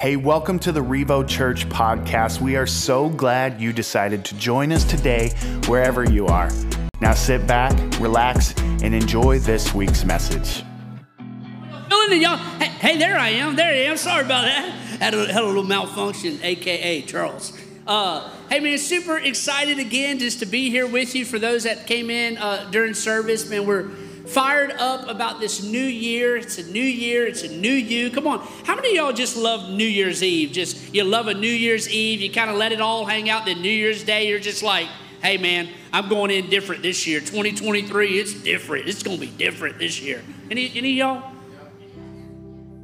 Hey, welcome to the Revo Church podcast. We are so glad you decided to join us today, wherever you are. Now sit back, relax, and enjoy this week's message. Hey, hey, there I am. There I am. Sorry about that. Had a, had a little malfunction, aka Charles. Uh, hey, man, super excited again just to be here with you. For those that came in uh, during service, man, we're fired up about this new year. It's a new year, it's a new you. Come on. How many of y'all just love New Year's Eve? Just you love a New Year's Eve, you kind of let it all hang out. Then New Year's Day, you're just like, hey man, I'm going in different this year. 2023, it's different. It's gonna be different this year. Any any y'all?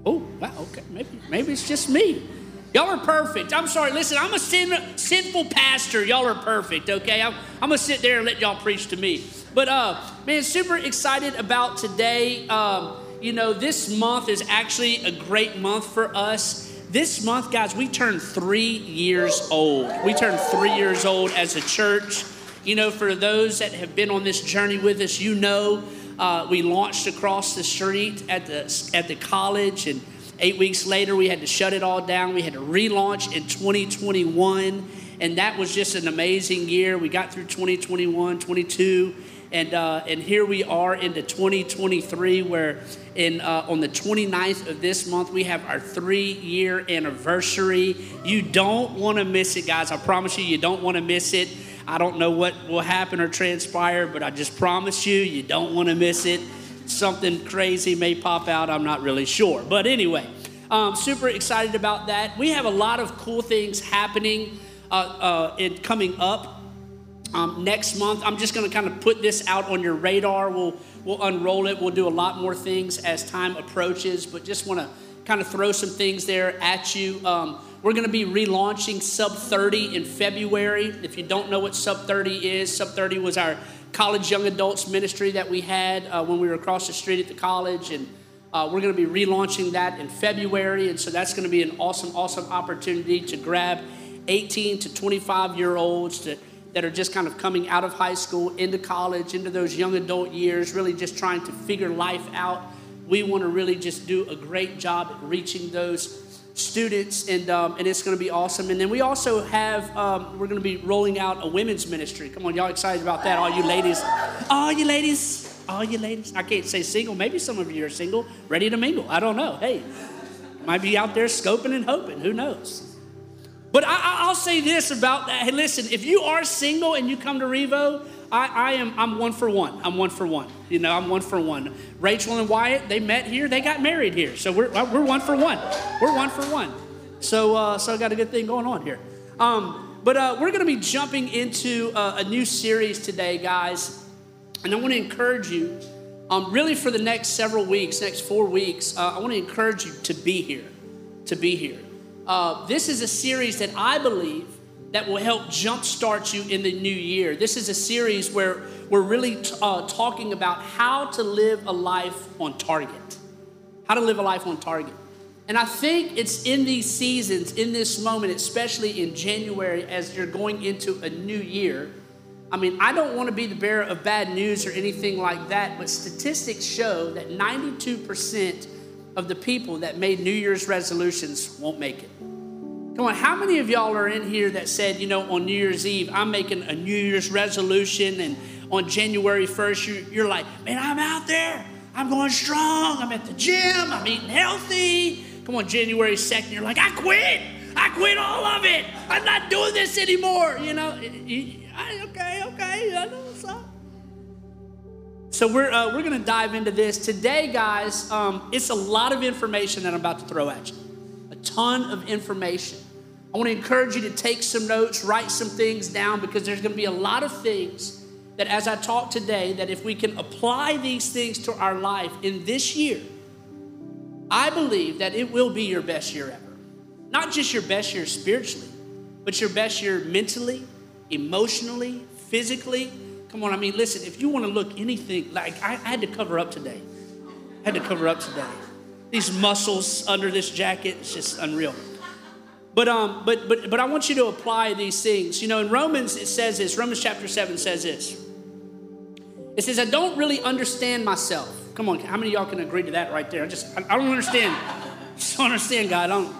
Oh, wow, okay. Maybe maybe it's just me. Y'all are perfect. I'm sorry. Listen, I'm a sin, sinful pastor. Y'all are perfect, okay? I'm, I'm going to sit there and let y'all preach to me. But uh, man, super excited about today. Um, you know, this month is actually a great month for us. This month, guys, we turned three years old. We turned three years old as a church. You know, for those that have been on this journey with us, you know, uh, we launched across the street at the at the college, and eight weeks later, we had to shut it all down. We had to relaunch in 2021, and that was just an amazing year. We got through 2021, 22 and, uh, and here we are into 2023, where in, uh, on the 29th of this month, we have our three year anniversary. You don't want to miss it, guys. I promise you, you don't want to miss it. I don't know what will happen or transpire, but I just promise you, you don't want to miss it. Something crazy may pop out, I'm not really sure. But anyway, um, super excited about that. We have a lot of cool things happening uh, uh, in, coming up um, next month, I'm just going to kind of put this out on your radar. We'll, we'll unroll it. We'll do a lot more things as time approaches, but just want to kind of throw some things there at you. Um, we're going to be relaunching Sub 30 in February. If you don't know what Sub 30 is, Sub 30 was our college young adults ministry that we had uh, when we were across the street at the college. And uh, we're going to be relaunching that in February. And so that's going to be an awesome, awesome opportunity to grab 18 to 25 year olds to that are just kind of coming out of high school into college, into those young adult years, really just trying to figure life out. We want to really just do a great job at reaching those students, and, um, and it's going to be awesome. And then we also have, um, we're going to be rolling out a women's ministry. Come on, y'all excited about that? All you ladies, all you ladies, all you ladies. I can't say single. Maybe some of you are single, ready to mingle. I don't know. Hey, might be out there scoping and hoping. Who knows? But I, will say this about that. Hey, listen, if you are single and you come to Revo, I, I, am I'm one for one. I'm one for one. You know, I'm one for one. Rachel and Wyatt, they met here, they got married here. So we're, uh, we're one for one. We're one for one. So uh, so I got a good thing going on here. Um, but uh, we're going to be jumping into uh, a new series today, guys. And I want to encourage you, um, really for the next several weeks, next four weeks, uh, I want to encourage you to be here, to be here. Uh, this is a series that I believe that will help jumpstart you in the new year. This is a series where we're really t- uh, talking about how to live a life on target. How to live a life on target. And I think it's in these seasons, in this moment, especially in January, as you're going into a new year. I mean, I don't want to be the bearer of bad news or anything like that, but statistics show that 92% of the people that made New Year's resolutions won't make it. Come on, how many of y'all are in here that said, you know, on New Year's Eve, I'm making a New Year's resolution, and on January 1st, you're, like, man, I'm out there. I'm going strong. I'm at the gym. I'm eating healthy. Come on, January 2nd, you're like, I quit. I quit all of it. I'm not doing this anymore. You know, okay, okay, I know what's up. So we're, uh, we're going to dive into this. Today, guys, um, it's a lot of information that I'm about to throw at you. A ton of information. I want to encourage you to take some notes, write some things down, because there's going to be a lot of things that as I talk today, that if we can apply these things to our life in this year, I believe that it will be your best year ever. Not just your best year spiritually, but your best year mentally, emotionally, physically, Come on, I mean, listen, if you want to look anything, like I, I had to cover up today. I had to cover up today. These muscles under this jacket, it's just unreal. But um, but but but I want you to apply these things. You know, in Romans it says this. Romans chapter seven says this. It says, "I don't really understand myself." Come on, how many y'all can agree to that right there? I just I, I don't understand. I just don't understand God. I don't.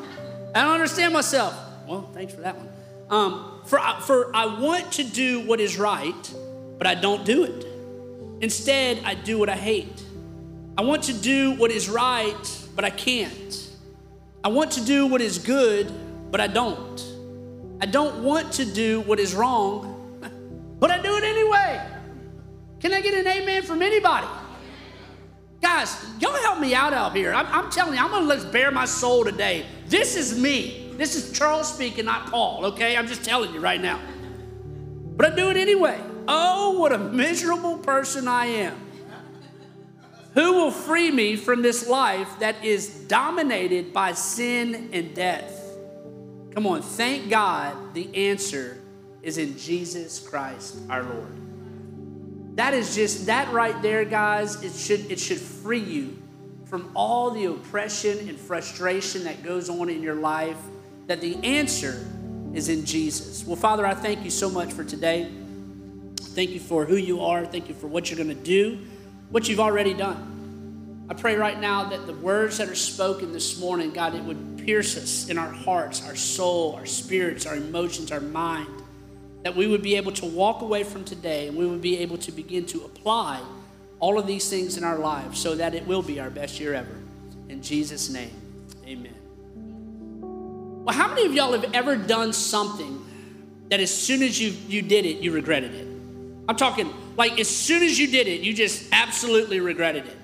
I don't understand myself. Well, thanks for that one. Um, for, for I want to do what is right, but I don't do it. Instead, I do what I hate. I want to do what is right, but I can't. I want to do what is good, but I don't. I don't want to do what is wrong, but I do it anyway. Can I get an amen from anybody? Guys, y'all help me out out here. I'm, I'm telling you, I'm gonna let's bare my soul today. This is me. This is Charles speaking, not Paul, okay? I'm just telling you right now. But I do it anyway. Oh, what a miserable person I am. Who will free me from this life that is dominated by sin and death? Come on, thank God the answer is in Jesus Christ our Lord. That is just that right there, guys. It should it should free you from all the oppression and frustration that goes on in your life. That the answer is in Jesus. Well, Father, I thank you so much for today. Thank you for who you are. Thank you for what you're going to do, what you've already done. I pray right now that the words that are spoken this morning, God, it would pierce us in our hearts, our soul, our spirits, our emotions, our mind. That we would be able to walk away from today and we would be able to begin to apply all of these things in our lives so that it will be our best year ever. In Jesus' name, amen. Well, how many of y'all have ever done something that as soon as you, you did it, you regretted it? I'm talking like as soon as you did it, you just absolutely regretted it.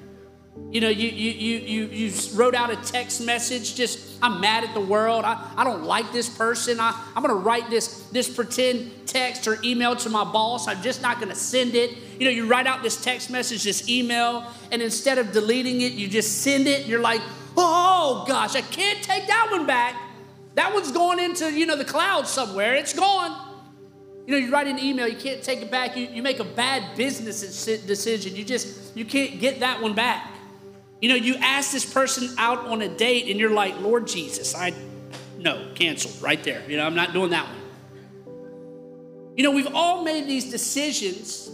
You know, you you you you you wrote out a text message, just I'm mad at the world. I, I don't like this person. I, I'm gonna write this this pretend text or email to my boss. I'm just not gonna send it. You know, you write out this text message, this email, and instead of deleting it, you just send it. You're like, oh gosh, I can't take that one back. That one's going into, you know, the cloud somewhere. It's gone. You know, you write an email, you can't take it back. You, you make a bad business decision. You just, you can't get that one back. You know, you ask this person out on a date and you're like, Lord Jesus, I, no, canceled right there. You know, I'm not doing that one. You know, we've all made these decisions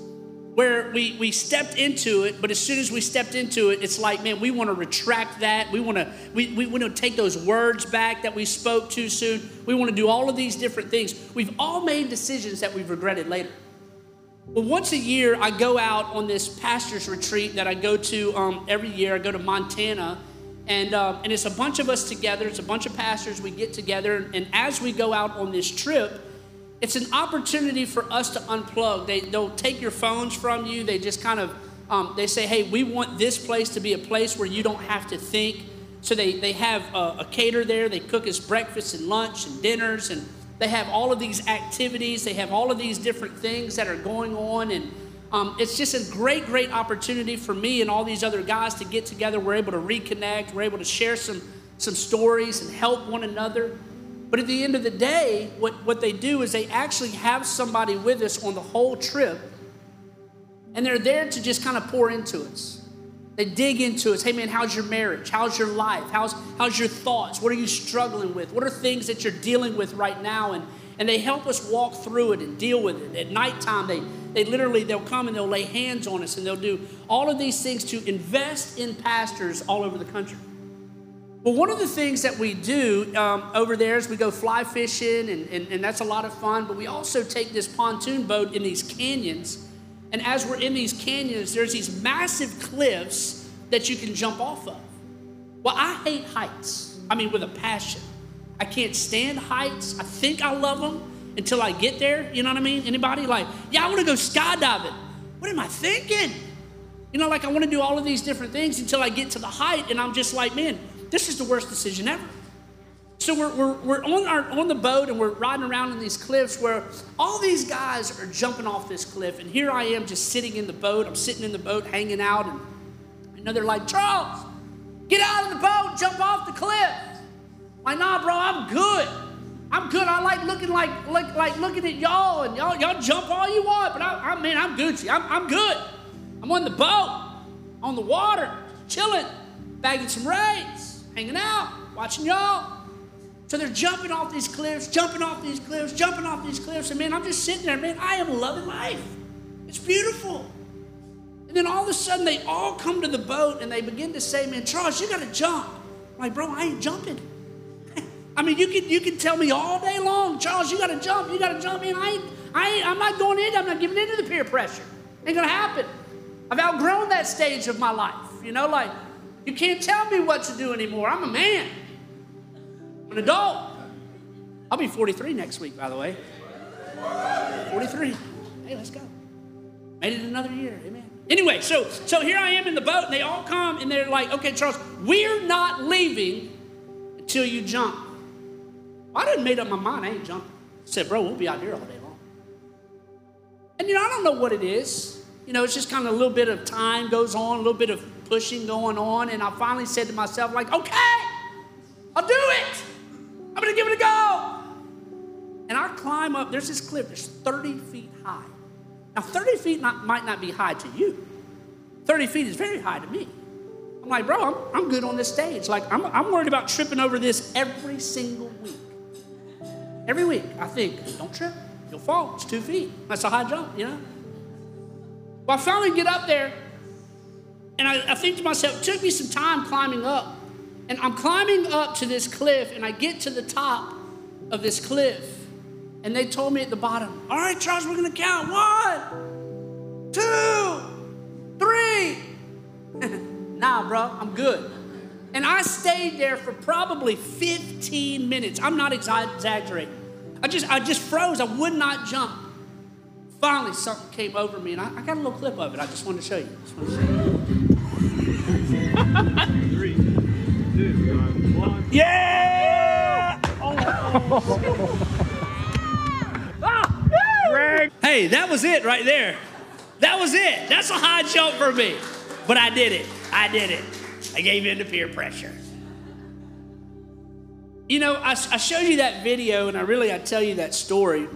where we, we stepped into it, but as soon as we stepped into it, it's like, man, we want to retract that. We want to we, we want to take those words back that we spoke too soon. We want to do all of these different things. We've all made decisions that we've regretted later. Well, once a year, I go out on this pastor's retreat that I go to um, every year. I go to Montana, and, um, and it's a bunch of us together. It's a bunch of pastors. We get together, and as we go out on this trip, it's an opportunity for us to unplug. They, they'll take your phones from you. They just kind of, um, they say, hey, we want this place to be a place where you don't have to think. So they, they have a, a cater there. They cook us breakfast and lunch and dinners. And they have all of these activities. They have all of these different things that are going on. And um, it's just a great, great opportunity for me and all these other guys to get together. We're able to reconnect. We're able to share some, some stories and help one another. But at the end of the day, what, what they do is they actually have somebody with us on the whole trip, and they're there to just kind of pour into us. They dig into us. Hey, man, how's your marriage? How's your life? How's, how's your thoughts? What are you struggling with? What are things that you're dealing with right now? And, and they help us walk through it and deal with it. At nighttime, they, they literally, they'll come and they'll lay hands on us and they'll do all of these things to invest in pastors all over the country. Well, one of the things that we do um, over there is we go fly fishing, and, and, and that's a lot of fun, but we also take this pontoon boat in these canyons. And as we're in these canyons, there's these massive cliffs that you can jump off of. Well, I hate heights. I mean, with a passion. I can't stand heights. I think I love them until I get there. You know what I mean? Anybody like, yeah, I want to go skydiving. What am I thinking? You know, like I want to do all of these different things until I get to the height, and I'm just like, man, this is the worst decision ever. So we're, we're, we're on, our, on the boat and we're riding around in these cliffs where all these guys are jumping off this cliff. And here I am just sitting in the boat. I'm sitting in the boat hanging out. And they're like, Charles, get out of the boat, jump off the cliff. Like, nah, bro, I'm good. I'm good. I like looking like, like, like looking at y'all and y'all, y'all jump all you want, but I, I mean, I'm Gucci. I'm, I'm good. I'm on the boat, on the water, chilling, bagging some rays hanging out, watching y'all. So they're jumping off these cliffs, jumping off these cliffs, jumping off these cliffs. And man, I'm just sitting there, man, I am loving life. It's beautiful. And then all of a sudden, they all come to the boat and they begin to say, man, Charles, you got to jump. I'm like, bro, I ain't jumping. I mean, you can you can tell me all day long, Charles, you got to jump, you got to jump in. I ain't, I ain't, I'm not going in. I'm not giving in to the peer pressure. Ain't gonna happen. I've outgrown that stage of my life. You know, like you can't tell me what to do anymore. I'm a man. I'm an adult. I'll be 43 next week, by the way. 43. Hey, let's go. Made it another year. Amen. Anyway, so so here I am in the boat, and they all come and they're like, okay, Charles, we're not leaving until you jump. I didn't made up my mind, I ain't jumping. I said, bro, we'll be out here all day long. And you know, I don't know what it is. You know, it's just kind of a little bit of time goes on, a little bit of pushing going on, and I finally said to myself, like, okay, I'll do it. I'm gonna give it a go. And I climb up, there's this cliff that's 30 feet high. Now, 30 feet not, might not be high to you. 30 feet is very high to me. I'm like, bro, I'm, I'm good on this stage. Like, I'm, I'm worried about tripping over this every single week. Every week, I think, don't trip, you'll fall. It's two feet. That's a high jump, you know? Well, I finally get up there, and I, I think to myself, it took me some time climbing up. And I'm climbing up to this cliff, and I get to the top of this cliff. And they told me at the bottom, all right, Charles, we're gonna count. One, two, three. nah, bro, I'm good. And I stayed there for probably 15 minutes. I'm not exaggerating. I just, I just froze. I would not jump. Finally, something came over me, and I, I got a little clip of it. I just wanted to show you. Yeah! Hey, that was it right there. That was it. That's a high jump for me. But I did it. I did it. I gave in to peer pressure. You know, I, I showed you that video, and I really I tell you that story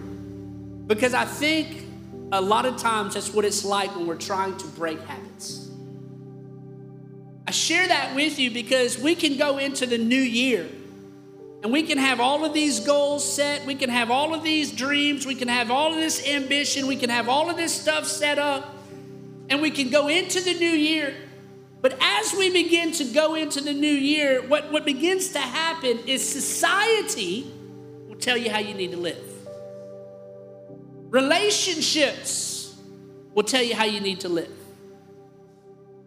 because I think a lot of times that's what it's like when we're trying to break habits. Share that with you because we can go into the new year and we can have all of these goals set. We can have all of these dreams. We can have all of this ambition. We can have all of this stuff set up. And we can go into the new year. But as we begin to go into the new year, what, what begins to happen is society will tell you how you need to live. Relationships will tell you how you need to live.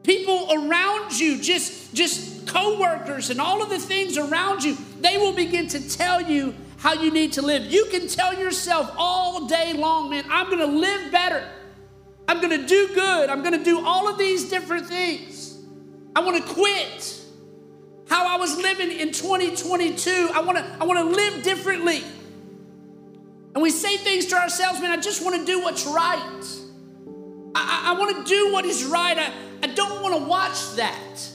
People around you, just, just coworkers and all of the things around you, they will begin to tell you how you need to live. You can tell yourself all day long, man, I'm gonna live better. I'm gonna do good. I'm gonna do all of these different things. I wanna quit how I was living in 2022. I wanna, I wanna live differently. And we say things to ourselves, man, I just wanna do what's right. I, I, I wanna do what is right. I, I don't wanna watch that.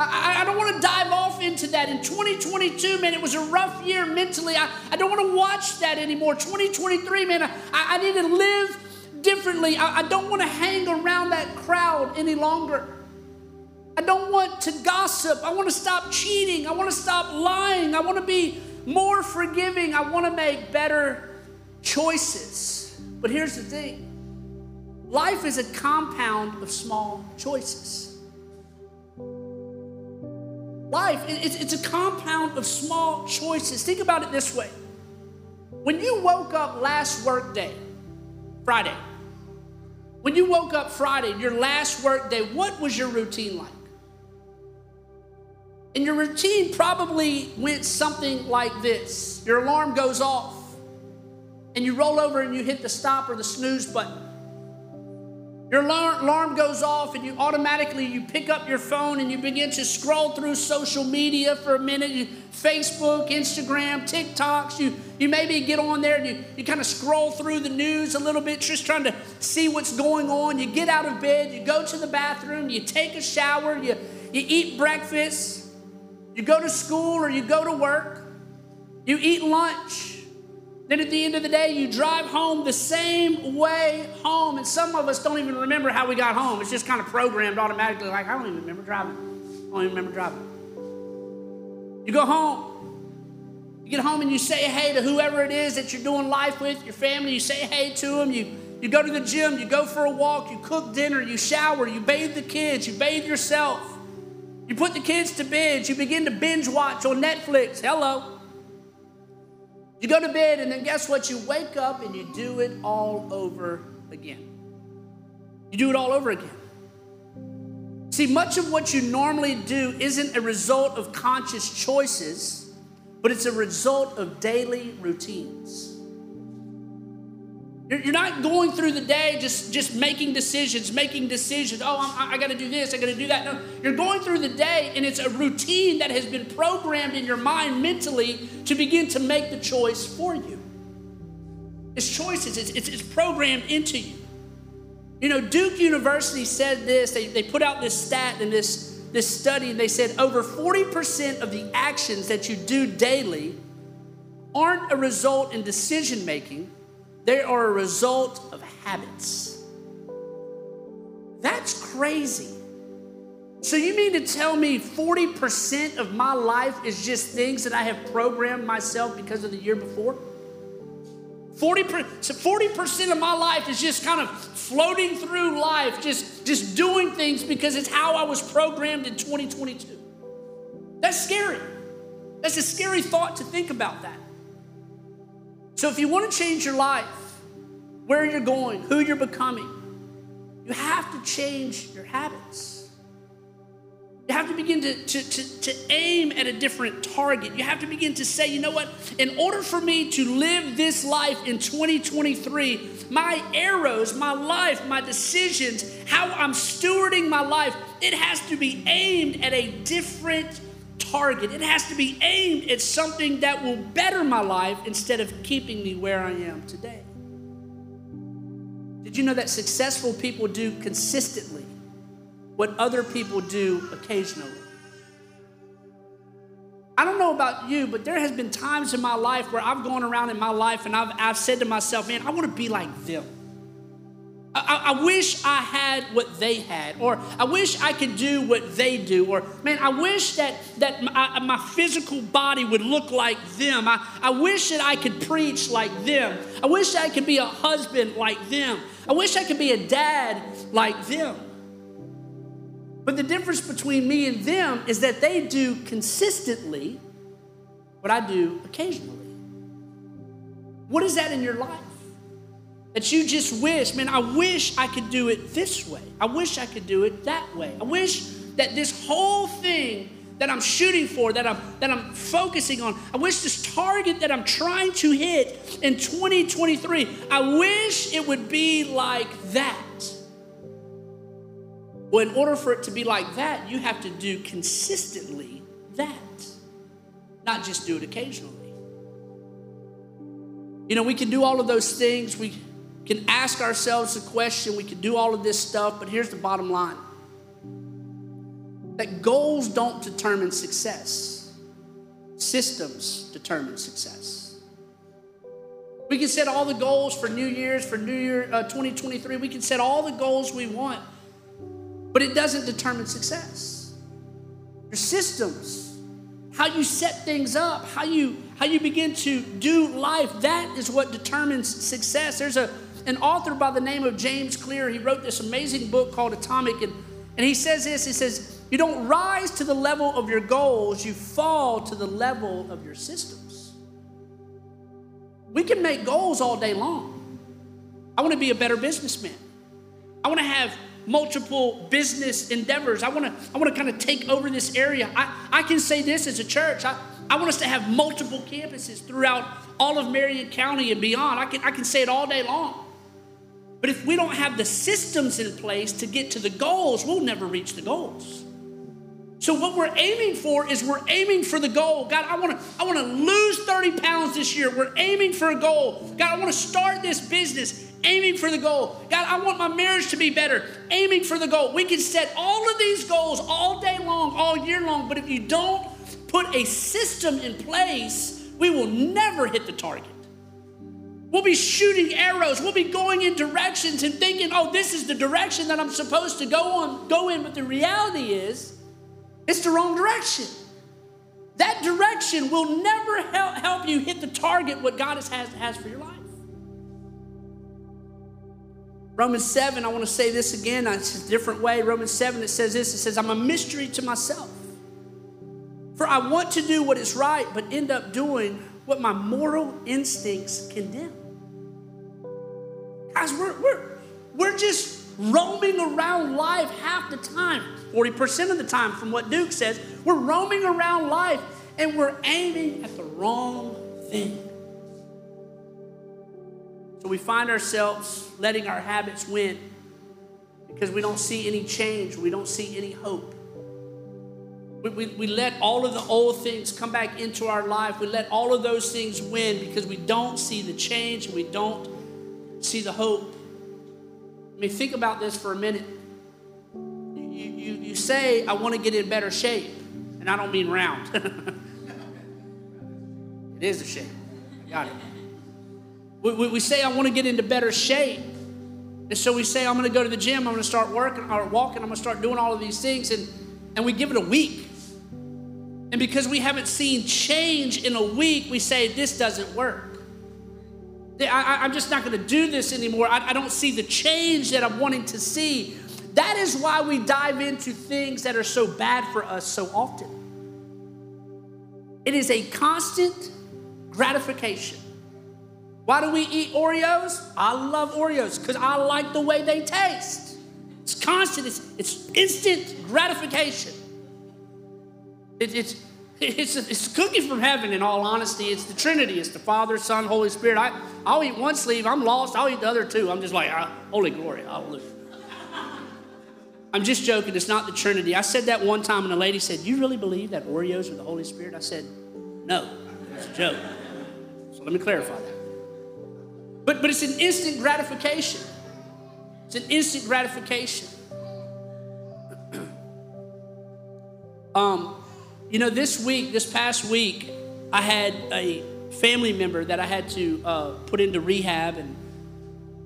I, I don't want to dive off into that. In 2022, man, it was a rough year mentally. I, I don't want to watch that anymore. 2023, man, I, I need to live differently. I, I don't want to hang around that crowd any longer. I don't want to gossip. I want to stop cheating. I want to stop lying. I want to be more forgiving. I want to make better choices. But here's the thing life is a compound of small choices. Life, it's, a compound of small choices. Think about it this way. When you woke up last work day, Friday, when you woke up Friday, your last work day, what was your routine like? And your routine probably went something like this your alarm goes off, and you roll over and you hit the stop or the snooze button. Your alarm goes off and you automatically you pick up your phone and you begin to scroll through social media for a minute. Facebook, Instagram, TikToks. You, you maybe get on there and you, you kind of scroll through the news a little bit, just trying to see what's going on. You get out of bed, you go to the bathroom, you take a shower, you, you eat breakfast, you go to school or you go to work, you eat lunch. Then at the end of the day, you drive home the same way home. And some of us don't even remember how we got home. It's just kind of programmed automatically, like, I don't even remember driving. I don't even remember driving. You go home. You get home and you say hey to whoever it is that you're doing life with, your family. You say hey to them. You, you go to the gym. You go for a walk. You cook dinner. You shower. You bathe the kids. You bathe yourself. You put the kids to bed, you begin to binge watch on Netflix. Hello. You go to bed, and then guess what? You wake up and you do it all over again. You do it all over again. See, much of what you normally do isn't a result of conscious choices, but it's a result of daily routines. You're not going through the day just, just making decisions, making decisions. Oh, I'm, i got to do this, I got to do that. No, you're going through the day, and it's a routine that has been programmed in your mind mentally to begin to make the choice for you. It's choices, it's, it's, it's programmed into you. You know, Duke University said this, they, they put out this stat in this, this study, and they said over 40% of the actions that you do daily aren't a result in decision making they are a result of habits. That's crazy. So, you mean to tell me 40% of my life is just things that I have programmed myself because of the year before? 40%, so 40% of my life is just kind of floating through life, just, just doing things because it's how I was programmed in 2022. That's scary. That's a scary thought to think about that. So, if you want to change your life, where you're going, who you're becoming, you have to change your habits. You have to begin to, to, to, to, aim at a different target. You have to begin to say, you know what? In order for me to live this life in 2023, my arrows, my life, my decisions, how I'm stewarding my life, it has to be aimed at a different target. It has to be aimed at something that will better my life instead of keeping me where I am today. Did you know that successful people do consistently what other people do occasionally? I don't know about you, but there has been times in my life where I've gone around in my life and I've, I've said to myself, man, I want to be like them. I, I, wish I had what they had, or I wish I could do what they do, or man, I wish that, that my, my physical body would look like them. I, I wish that I could preach like them. I wish I could be a husband like them. I wish I could be a dad like them. But the difference between me and them is that they do consistently what I do occasionally. What is that in your life? That you just wish, man, I wish I could do it this way. I wish I could do it that way. I wish that this whole thing that I'm shooting for, that I'm that I'm focusing on, I wish this target that I'm trying to hit in 2023, I wish it would be like that. Well, in order for it to be like that, you have to do consistently that, not just do it occasionally. You know, we can do all of those things. We can ask ourselves the question, we can do all of this stuff, but here's the bottom line that goals don't determine success, systems determine success. We can set all the goals for New Year's, for New Year uh, 2023. We can set all the goals we want, but it doesn't determine success. Your systems, how you set things up, how you how you begin to do life, that is what determines success. There's a an author by the name of James Clear. He wrote this amazing book called Atomic. And, and he says this he says, You don't rise to the level of your goals, you fall to the level of your systems. We can make goals all day long. I want to be a better businessman. I want to have multiple business endeavors. I want to I want to kind of take over this area. I, I can say this as a church. I, I want us to have multiple campuses throughout all of Marion County and beyond. I can, I can say it all day long. But if we don't have the systems in place to get to the goals, we'll never reach the goals. So what we're aiming for is we're aiming for the goal. God, I want to I want to lose 30 pounds this year. We're aiming for a goal. God, I want to start this business aiming for the goal. God, I want my marriage to be better, aiming for the goal. We can set all of these goals all day long, all year long, but if you don't put a system in place, we will never hit the target. We'll be shooting arrows. We'll be going in directions and thinking, oh, this is the direction that I'm supposed to go on, go in. But the reality is, it's the wrong direction. That direction will never help, help you hit the target what God has, has for your life. Romans 7, I want to say this again. Uh, it's a different way. Romans 7, it says this it says, I'm a mystery to myself. For I want to do what is right, but end up doing what my moral instincts condemn. Guys, we're, we're, we're just roaming around life half the time, 40% of the time, from what Duke says. We're roaming around life and we're aiming at the wrong thing. So we find ourselves letting our habits win because we don't see any change, we don't see any hope. We, we, we let all of the old things come back into our life. We let all of those things win because we don't see the change and we don't see the hope. I mean, think about this for a minute. You, you, you say, I want to get in better shape, and I don't mean round. it is a shape. I got it. We, we, we say, I want to get into better shape. And so we say, I'm going to go to the gym, I'm going to start working or walking, I'm going to start doing all of these things. And, and we give it a week. And because we haven't seen change in a week, we say, this doesn't work. I, am just not going to do this anymore. I, I don't see the change that I'm wanting to see. That is why we dive into things that are so bad for us so often. It is a constant gratification. Why do we eat Oreos? I love Oreos because I like the way they taste. It's constant, it's, it's instant gratification. It, it's, it's, it's cookie from heaven, in all honesty. It's the Trinity. It's the Father, Son, Holy Spirit. I, I'll eat one sleeve. I'm lost. I'll eat the other two. I'm just like, ah, holy glory. Hallelujah. I'm just joking. It's not the Trinity. I said that one time, and a lady said, You really believe that Oreos are the Holy Spirit? I said, No, it's a joke. So let me clarify that. But, but it's an instant gratification. It's an instant gratification. um, you know, this week, this past week, I had a family member that I had to uh, put into rehab, and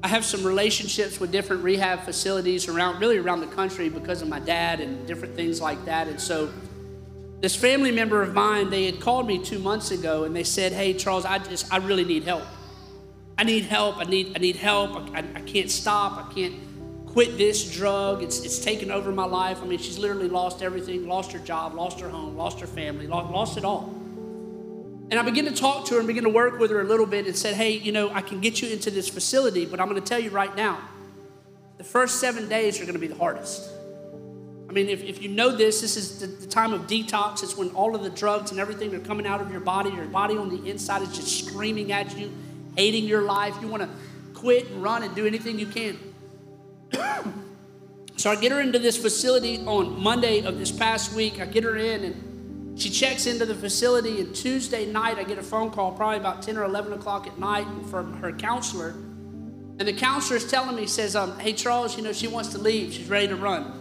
I have some relationships with different rehab facilities around, really around the country, because of my dad and different things like that. And so, this family member of mine, they had called me two months ago, and they said, "Hey, Charles, I just, I really need help. I need help. I need, I need help. I, I, I can't stop. I can't." Quit this drug. It's, it's taken over my life. I mean, she's literally lost everything lost her job, lost her home, lost her family, lost, lost it all. And I began to talk to her and begin to work with her a little bit and said, hey, you know, I can get you into this facility, but I'm going to tell you right now, the first seven days are going to be the hardest. I mean, if, if you know this, this is the, the time of detox. It's when all of the drugs and everything are coming out of your body. Your body on the inside is just screaming at you, hating your life. You want to quit and run and do anything you can. So I get her into this facility on Monday of this past week. I get her in and she checks into the facility. And Tuesday night, I get a phone call, probably about 10 or 11 o'clock at night, from her counselor. And the counselor is telling me, says, um, Hey, Charles, you know, she wants to leave. She's ready to run.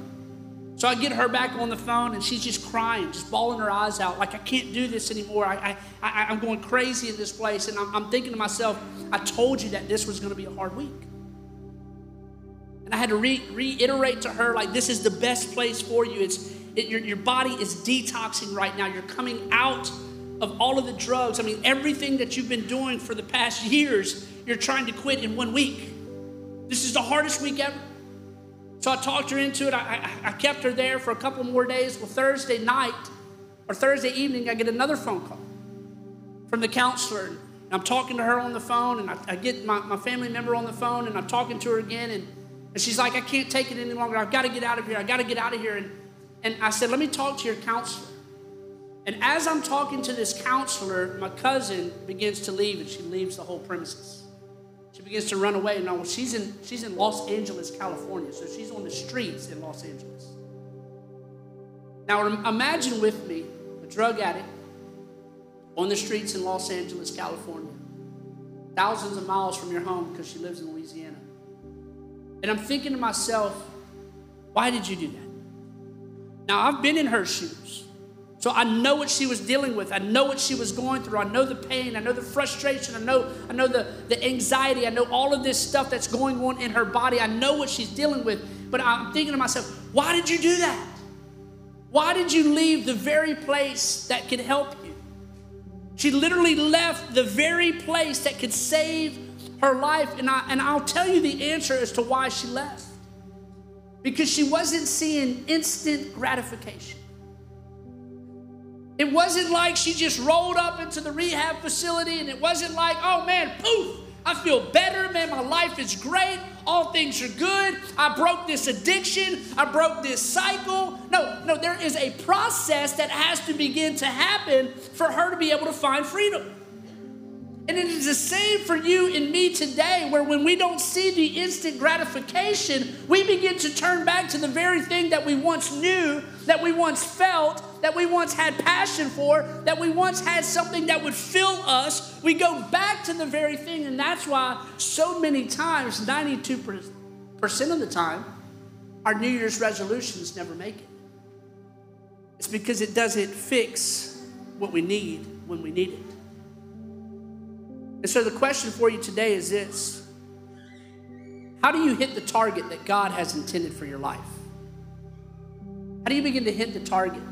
So I get her back on the phone and she's just crying, just bawling her eyes out, like, I can't do this anymore. I, I, I, am going crazy in this place. And I'm, I'm thinking to myself, I told you that this was going to be a hard week. I had to re- reiterate to her, like, this is the best place for you. It's it, your, your body is detoxing right now. You're coming out of all of the drugs. I mean, everything that you've been doing for the past years, you're trying to quit in one week. This is the hardest week ever. So I talked her into it. I, I, I kept her there for a couple more days. Well, Thursday night or Thursday evening, I get another phone call from the counselor. And I'm talking to her on the phone, and I, I get my, my family member on the phone, and I'm talking to her again. And and she's like, I can't take it any longer. I've got to get out of here. I've got to get out of here. And, and I said, Let me talk to your counselor. And as I'm talking to this counselor, my cousin begins to leave and she leaves the whole premises. She begins to run away. And now, she's in, she's in Los Angeles, California. So she's on the streets in Los Angeles. Now, imagine with me a drug addict on the streets in Los Angeles, California, thousands of miles from your home because she lives in Louisiana. And I'm thinking to myself, why did you do that? Now, I've been in her shoes. So I know what she was dealing with. I know what she was going through. I know the pain. I know the frustration. I know, I know the, the anxiety. I know all of this stuff that's going on in her body. I know what she's dealing with. But I'm thinking to myself, why did you do that? Why did you leave the very place that could help you? She literally left the very place that could save her life. And, I, and I'll tell you the answer as to why she left. Because she wasn't seeing instant gratification. It wasn't like she just rolled up into the rehab facility and it wasn't like, oh man, poof, I feel better, man, my life is great, all things are good, I broke this addiction, I broke this cycle. No, no, there is a process that has to begin to happen for her to be able to find freedom. And it is the same for you and me today, where when we don't see the instant gratification, we begin to turn back to the very thing that we once knew, that we once felt, that we once had passion for, that we once had something that would fill us. We go back to the very thing, and that's why so many times, 92% of the time, our New Year's resolutions never make it. It's because it doesn't fix what we need when we need it. And so the question for you today is this How do you hit the target that God has intended for your life? How do you begin to hit the target?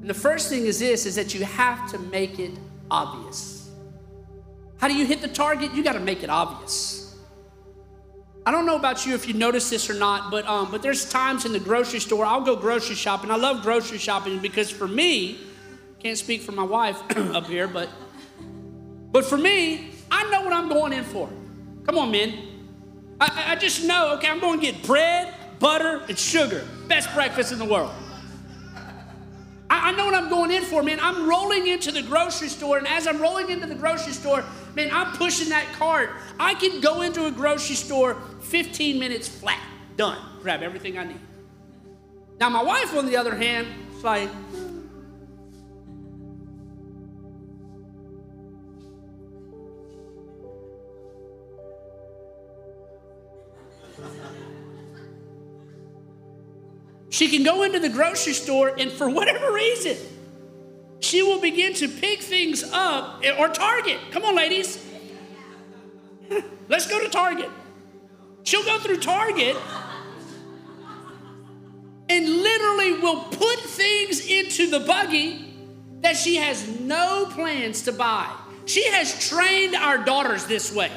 And the first thing is this is that you have to make it obvious. How do you hit the target? You got to make it obvious. I don't know about you if you notice this or not, but um, but there's times in the grocery store I'll go grocery shopping. I love grocery shopping because for me, can't speak for my wife up here, but but for me, I know what I'm going in for. Come on, men. I, I just know, okay, I'm going to get bread, butter, and sugar. Best breakfast in the world. I, know what I'm going in for, man. I'm rolling into the grocery store, and as I'm rolling into the grocery store, man, I'm pushing that cart. I can go into a grocery store 15 minutes flat, done, grab everything I need. Now, my wife, on the other hand, is like, She can go into the grocery store and for whatever reason, she will begin to pick things up or Target. Come on, ladies. Let's go to Target. She'll go through Target and literally will put things into the buggy that she has no plans to buy. She has trained our daughters this way.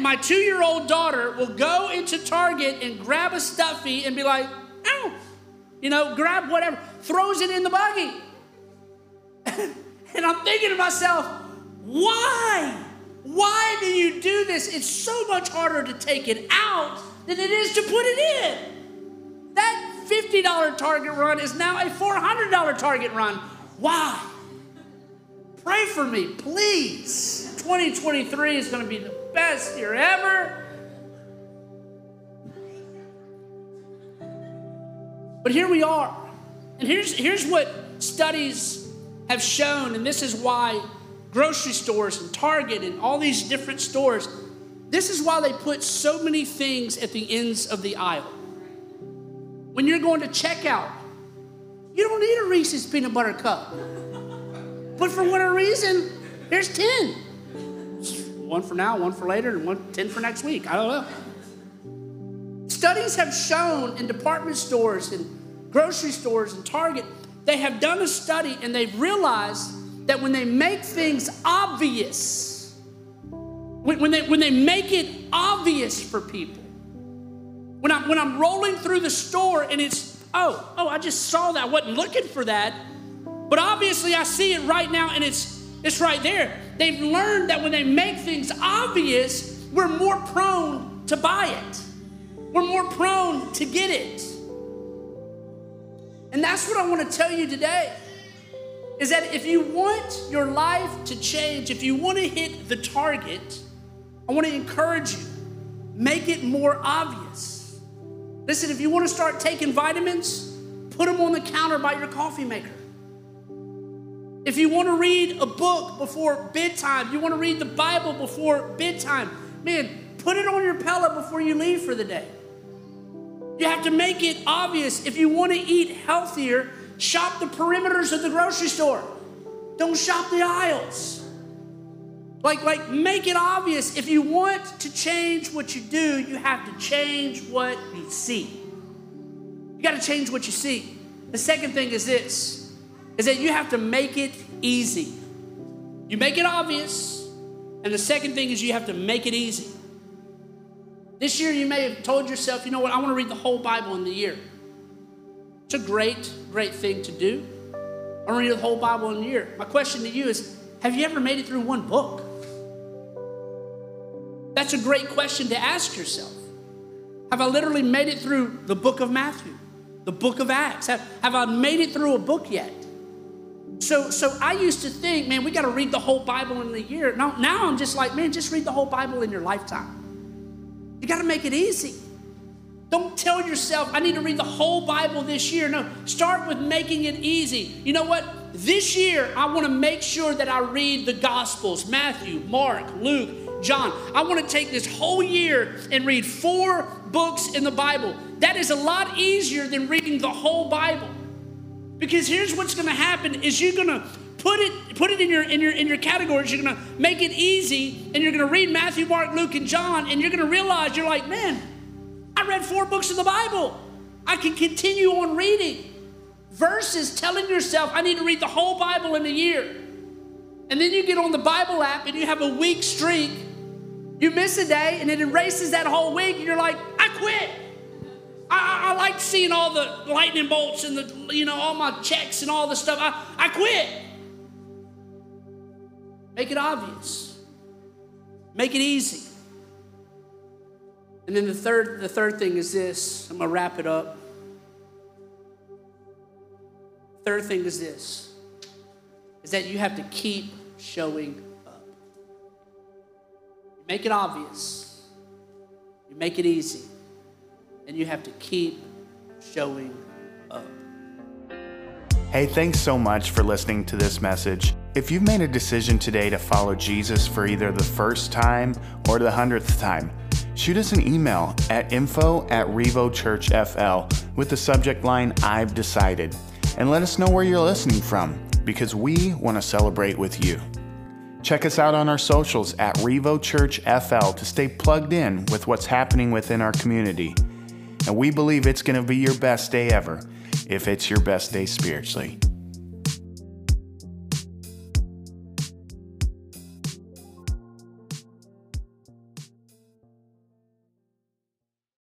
My two year old daughter, will go into Target and grab a stuffy and be like, ow, you know, grab whatever, throws it in the buggy. and I'm thinking to myself, why? Why do you do this? It's so much harder to take it out than it is to put it in. That $50 Target run is now a $400 Target run. Why? Pray for me, please. 2023 is going to be the best year ever. But here we are. And here's, here's what studies have shown, and this is why grocery stores and Target and all these different stores, this is why they put so many things at the ends of the aisle. When you're going to checkout, you don't need a Reese's peanut butter cup. But for whatever reason, there's 10 one for now, one for later, and one, 10 for next week. I don't know. Studies have shown in department stores and grocery stores and Target, they have done a study and they've realized that when they make things obvious, when, when, they, when they make it obvious for people, when I'm, when I'm rolling through the store and it's, oh, oh, I just saw that, I wasn't looking for that, but obviously I see it right now and it's, it's right there. They've learned that when they make things obvious, we're more prone to buy it. We're more prone to get it. And that's what I want to tell you today is that if you want your life to change, if you want to hit the target, I want to encourage you make it more obvious. Listen, if you want to start taking vitamins, put them on the counter by your coffee maker. If you want to read a book before bedtime, you want to read the Bible before bedtime, man, put it on your pallet before you leave for the day. You have to make it obvious. If you want to eat healthier, shop the perimeters of the grocery store. Don't shop the aisles. Like, like, make it obvious. If you want to change what you do, you have to change what you see. You got to change what you see. The second thing is this is that you have to make it easy. You make it obvious, and the second thing is you have to make it easy. This year, you may have told yourself, you know what, I want to read the whole Bible in the year. It's a great, great thing to do. I want to read the whole Bible in a year. My question to you is Have you ever made it through one book? That's a great question to ask yourself. Have I literally made it through the book of Matthew, the book of Acts? Have, have I made it through a book yet? So, so I used to think, man, we got to read the whole Bible in a year. Now, now I'm just like, man, just read the whole Bible in your lifetime. You got to make it easy. Don't tell yourself, I need to read the whole Bible this year. No, start with making it easy. You know what? This year, I want to make sure that I read the Gospels Matthew, Mark, Luke, John. I want to take this whole year and read four books in the Bible. That is a lot easier than reading the whole Bible. Because here's what's going to happen is you're going to put it put it in your in your in your categories you're going to make it easy and you're going to read Matthew, Mark, Luke and John and you're going to realize you're like, "Man, I read four books of the Bible. I can continue on reading." Versus telling yourself, "I need to read the whole Bible in a year." And then you get on the Bible app and you have a week streak. You miss a day and it erases that whole week and you're like, "I quit." I, I, like seeing all the lightning bolts and the, you know, all my checks and all the stuff. I, I quit. Make it obvious. Make it easy. And then the third, the third thing is this. I'm gonna wrap it up. Third thing is this is that you have to keep showing up. You make it obvious. You make it easy and you have to keep showing up. Hey, thanks so much for listening to this message. If you've made a decision today to follow Jesus for either the first time or the hundredth time, shoot us an email at info at revochurchfl with the subject line I've decided and let us know where you're listening from because we want to celebrate with you. Check us out on our socials at Revo Church FL to stay plugged in with what's happening within our community. And we believe it's going to be your best day ever if it's your best day spiritually.